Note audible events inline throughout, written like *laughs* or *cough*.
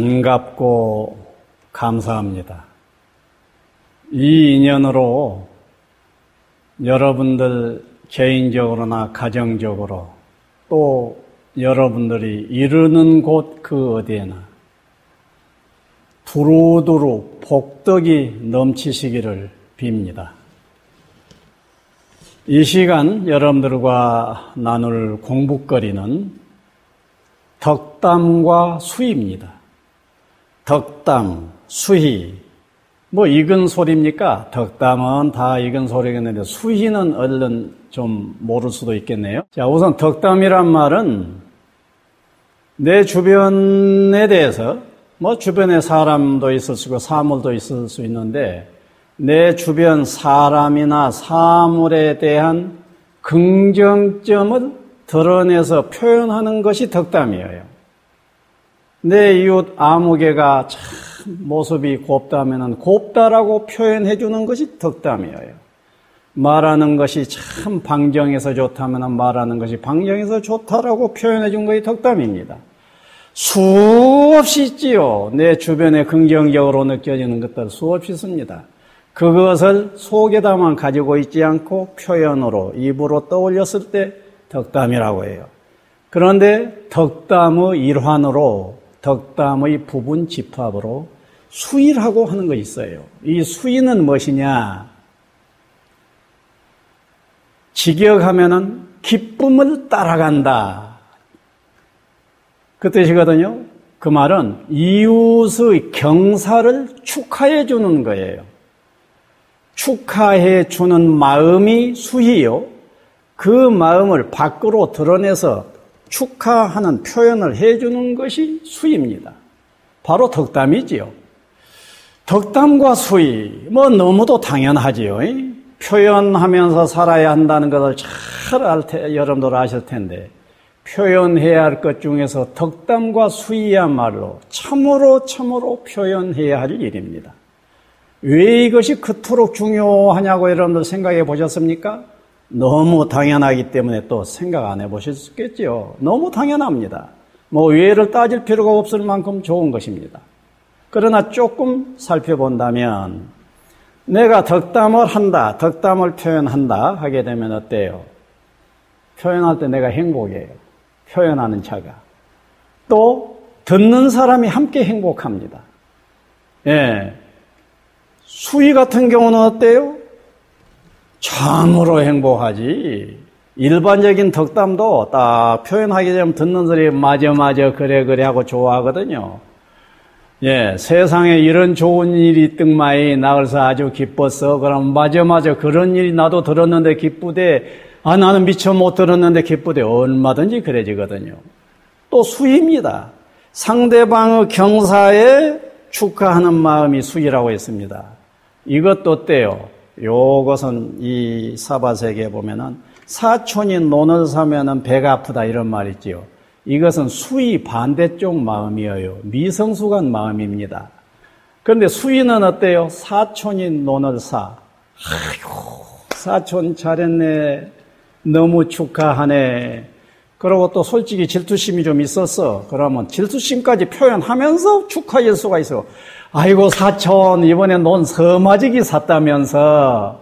반갑고 감사합니다. 이 인연으로 여러분들 개인적으로나 가정적으로 또 여러분들이 이르는 곳 그 어디에나 두루두루 복덕이 넘치시기를 빕니다. 이 시간 여러분들과 나눌 공부거리는 덕담과 수입니다. 덕담, 수희. 뭐 익은 소리입니까? 덕담은 다 익은 소리겠는데 수희는 얼른 좀 모를 수도 있겠네요. 자, 우선 덕담이란 말은 내 주변에 대해서 뭐 주변에 사람도 있을 수 있고 사물도 있을 수 있는데 내 주변 사람이나 사물에 대한 긍정점을 드러내서 표현하는 것이 덕담이에요. 내 이웃 아무개가 참 모습이 곱다면 곱다라고 표현해 주는 것이 덕담이에요. 말하는 것이 참 방정해서 좋다면 말하는 것이 방정해서 좋다라고 표현해 준 것이 덕담입니다. 수없이 있지요. 내 주변에 긍정적으로 느껴지는 것들 수없이 있습니다. 그것을 속에다만 가지고 있지 않고 표현으로 입으로 떠올렸을 때 덕담이라고 해요. 그런데 덕담의 일환으로 덕담의 부분 집합으로 수의라고 하는 거 있어요. 이 수의는 무엇이냐? 직역하면은 기쁨을 따라간다. 그 뜻이거든요. 그 말은 이웃의 경사를 축하해 주는 거예요. 축하해 주는 마음이 수희요. 그 마음을 밖으로 드러내서 축하하는 표현을 해주는 것이 수입니다. 바로 덕담이지요. 덕담과 수의, 뭐 너무도 당연하지요. 표현하면서 살아야 한다는 것을 잘 알 테, 여러분들 아실 텐데, 표현해야 할 것 중에서 덕담과 수의야말로 참으로 참으로 표현해야 할 일입니다. 왜 이것이 그토록 중요하냐고 여러분들 생각해 보셨습니까? 너무 당연하기 때문에 또 생각 안 해보실 수 있겠죠. 너무 당연합니다. 뭐 외를 따질 필요가 없을 만큼 좋은 것입니다. 그러나 조금 살펴본다면 내가 덕담을 한다, 덕담을 표현한다 하게 되면 어때요? 표현할 때 내가 행복해요. 표현하는 자가. 또 듣는 사람이 함께 행복합니다. 예. 수위 같은 경우는 어때요? 참으로 행복하지. 일반적인 덕담도 딱 표현하게 되면 듣는 소리 맞아 맞아 그래 그래 하고 좋아하거든요. 예, 세상에 이런 좋은 일이 뜬마이 나을서 아주 기뻤어. 그럼 맞아 맞아 그런 일이 나도 들었는데 기쁘대. 아 나는 미처 못 들었는데 기쁘대. 얼마든지 그래지거든요. 또 수입니다. 상대방의 경사에 축하하는 마음이 수이라고 했습니다. 이것도 어때요? 요것은 이 사바세계에 보면은 사촌이 논을 사면은 배가 아프다 이런 말 있지요. 이것은 수의 반대쪽 마음이에요. 미성숙한 마음입니다. 그런데 수의는 어때요? 사촌이 논을 사. 아이고, 사촌 잘했네. 너무 축하하네. 그리고 또 솔직히 질투심이 좀 있었어. 그러면 질투심까지 표현하면서 축하할 수가 있어. 아이고 사촌 이번에 논 서마지기 샀다면서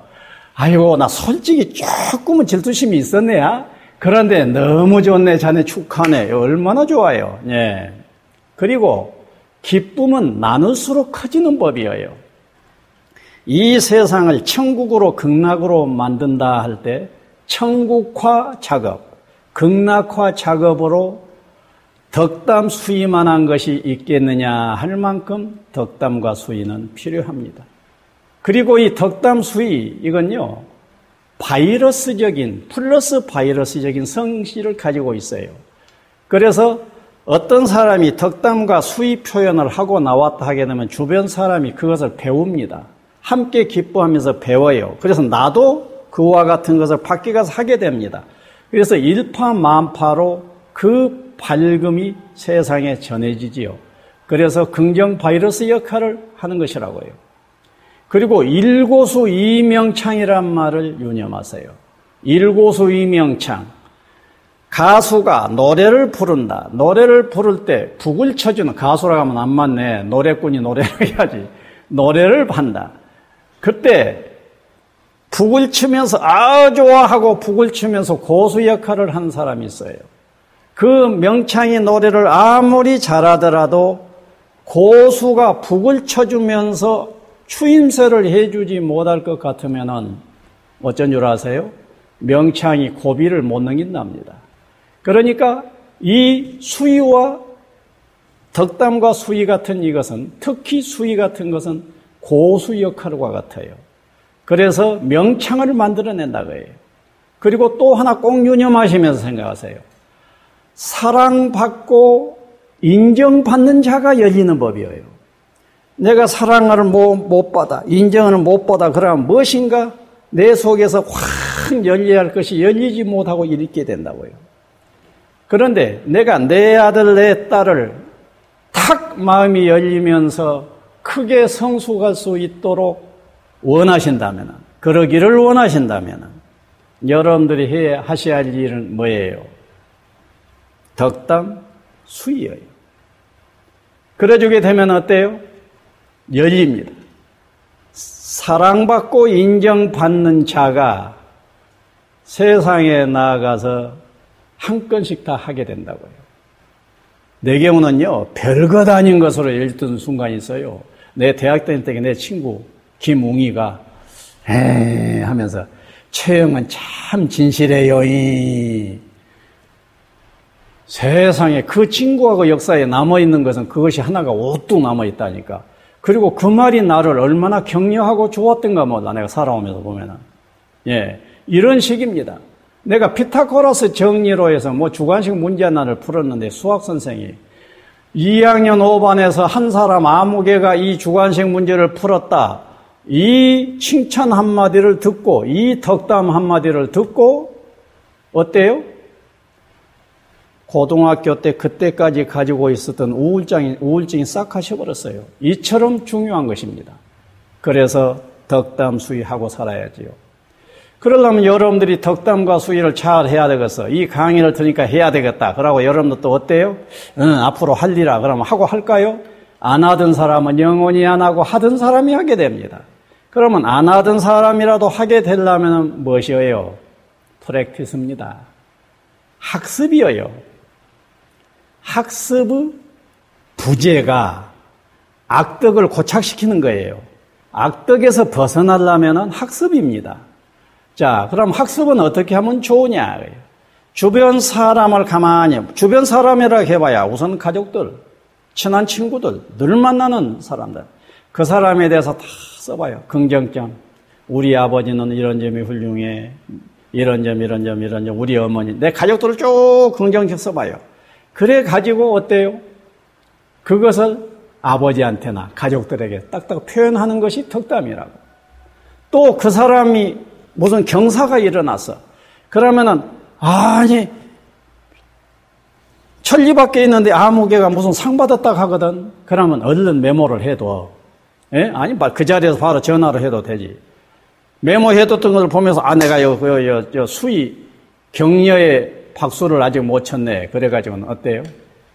아이고 나 솔직히 조금은 질투심이 있었네야. 그런데 너무 좋네 자네 축하네. 얼마나 좋아요. 예. 그리고 기쁨은 나눌수록 커지는 법이에요. 이 세상을 천국으로 극락으로 만든다 할 때 천국화 작업, 극락화 작업으로 덕담 수위만한 것이 있겠느냐 할 만큼 덕담과 수위는 필요합니다. 그리고 이 덕담 수위 이건요 바이러스적인 플러스 바이러스적인 성질을 가지고 있어요. 그래서 어떤 사람이 덕담과 수위 표현을 하고 나왔다 하게 되면 주변 사람이 그것을 배웁니다. 함께 기뻐하면서 배워요. 그래서 나도 그와 같은 것을 밖에 가서 하게 됩니다. 그래서 일파만파로 그 밝음이 세상에 전해지지요. 그래서 긍정 바이러스 역할을 하는 것이라고요. 그리고 일고수 이명창이란 말을 유념하세요. 일고수 이명창. 가수가 노래를 부른다. 노래를 부를 때 북을 쳐주는 가수라고 하면 안 맞네. 노래꾼이 노래를 해야지. 노래를 한다. 그때 북을 치면서 아 좋아하고 북을 치면서 고수 역할을 하는 사람이 있어요. 그 명창이 노래를 아무리 잘하더라도 고수가 북을 쳐주면서 추임새를 해주지 못할 것 같으면은 어쩐 줄 아세요? 명창이 고비를 못 넘긴답니다. 그러니까 이 수위와 덕담과 수위 같은 이것은 특히 수위 같은 것은 고수 역할과 같아요. 그래서 명창을 만들어낸다 고 해요 그리고 또 하나 꼭 유념하시면서 생각하세요. 사랑받고 인정받는 자가 열리는 법이에요. 내가 사랑을 못 받아, 인정을 못 받아, 그러면 무엇인가 내 속에서 확 열려야 할 것이 열리지 못하고 잃게 된다고요. 그런데 내가 내 아들, 내 딸을 탁 마음이 열리면서 크게 성숙할 수 있도록 원하신다면, 그러기를 원하신다면, 여러분들이 해 하셔야 할 일은 뭐예요? 덕담 수이예요. 그래주게 되면 어때요? 열립니다. 사랑받고 인정받는 자가 세상에 나아가서 한 건씩 다 하게 된다고요. 내 경우는요, 별것 아닌 것으로 열던 순간이 있어요. 내 대학 다닐 때 내 친구 김웅이가 에 하면서 최영은 참 진실해요. 이 세상에 그 친구하고 역사에 남아있는 것은 그것이 하나가 오뚝 남아있다니까. 그리고 그 말이 나를 얼마나 격려하고 좋았던가 몰라. 내가 살아오면서 보면은. 예. 이런 식입니다. 내가 피타고라스 정리로 해서 뭐 주관식 문제 하나를 풀었는데 수학 선생이 2학년 5반에서 한 사람 아무 개가 이 주관식 문제를 풀었다. 이 칭찬 한마디를 듣고 이 덕담 한마디를 듣고 어때요? 고등학교 때 그때까지 가지고 있었던 우울증이, 우울증이 싹 가셔버렸어요. 이처럼 중요한 것입니다. 그래서 덕담 수위하고 살아야지요. 그러려면 여러분들이 덕담과 수위를 잘 해야 되겠어. 이 강의를 들으니까 해야 되겠다. 그러고 여러분들 또 어때요? 응, 앞으로 할리라. 그러면 하고 할까요? 안 하던 사람은 영원히 안 하고 하던 사람이 하게 됩니다. 그러면 안 하던 사람이라도 하게 되려면 무엇이에요? 프랙티스입니다. 학습이에요. 학습의 부재가 악덕을 고착시키는 거예요. 악덕에서 벗어나려면 학습입니다. 자, 그럼 학습은 어떻게 하면 좋으냐? 주변 사람을 가만히, 주변 사람이라 해봐야 우선 가족들, 친한 친구들, 늘 만나는 사람들. 그 사람에 대해서 다 써봐요. 긍정점. 우리 아버지는 이런 점이 훌륭해. 이런 점, 이런 점, 이런 점. 우리 어머니. 내 가족들을 쭉 긍정적 써봐요. 그래 가지고 어때요? 그것을 아버지한테나 가족들에게 딱딱 표현하는 것이 덕담이라고. 또 그 사람이 무슨 경사가 일어났어. 그러면은 아니 천리 밖에 있는데 아무개가 무슨 상 받았다 하거든. 그러면 얼른 메모를 해도 예? 아니 그 자리에서 바로 전화를 해도 되지. 메모해뒀던 것을 보면서 아 내가 요, 요, 요, 요 수위 격려의 박수를 아직 못 쳤네. 그래가지고는 어때요?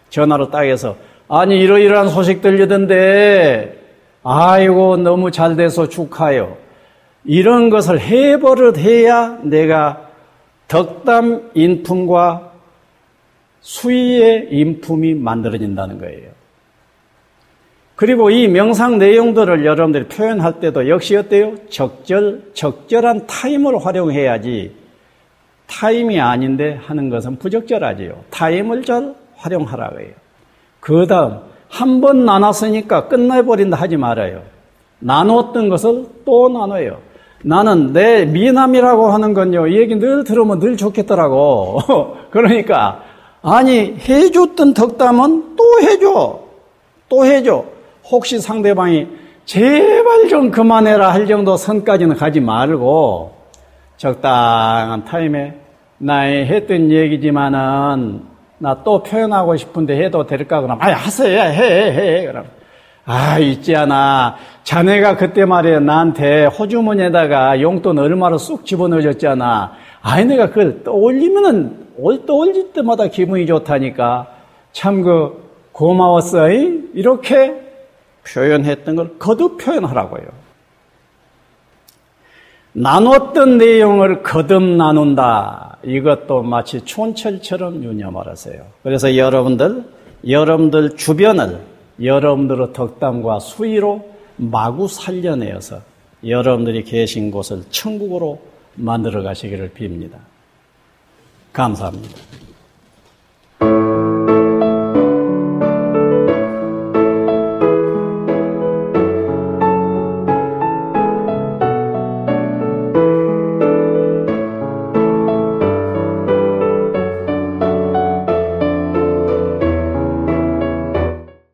전화로 딱 해서, 아니, 이러이러한 소식 들리던데, 아이고, 너무 잘 돼서 축하해요. 이런 것을 해버릇 해야 내가 덕담 인품과 수위의 인품이 만들어진다는 거예요. 그리고 이 명상 내용들을 여러분들이 표현할 때도 역시 어때요? 적절, 적절한 타임을 활용해야지 타임이 아닌데 하는 것은 부적절하지요. 타임을 잘 활용하라고 해요. 그 다음, 한 번 나눴으니까 끝내버린다 하지 말아요. 나눴던 것을 또 나눠요. 나는 내 미남이라고 하는 건요, 이 얘기 늘 들으면 늘 좋겠더라고. *laughs* 그러니까, 아니, 해줬던 덕담은 또 해줘. 또 해줘. 혹시 상대방이 제발 좀 그만해라 할 정도 선까지는 가지 말고, 적당한 타임에 나의 했던 얘기지만은 나 또 표현하고 싶은데 해도 될까? 그럼 아 하세요 해해 해. 그럼 아 있지 않아 자네가 그때 말이야 나한테 호주머니에다가 용돈 얼마로 쑥 집어넣어줬잖아. 아니 내가 그걸 떠올리면은 올 떠올릴 때마다 기분이 좋다니까 참 그 고마웠어 이렇게 표현했던 걸 거듭 표현하라고요. 나눴던 내용을 거듭 나눈다. 이것도 마치 촌철처럼 유념하세요. 그래서 여러분들, 여러분들 주변을 여러분들의 덕담과 수위로 마구 살려내어서 여러분들이 계신 곳을 천국으로 만들어 가시기를 빕니다. 감사합니다.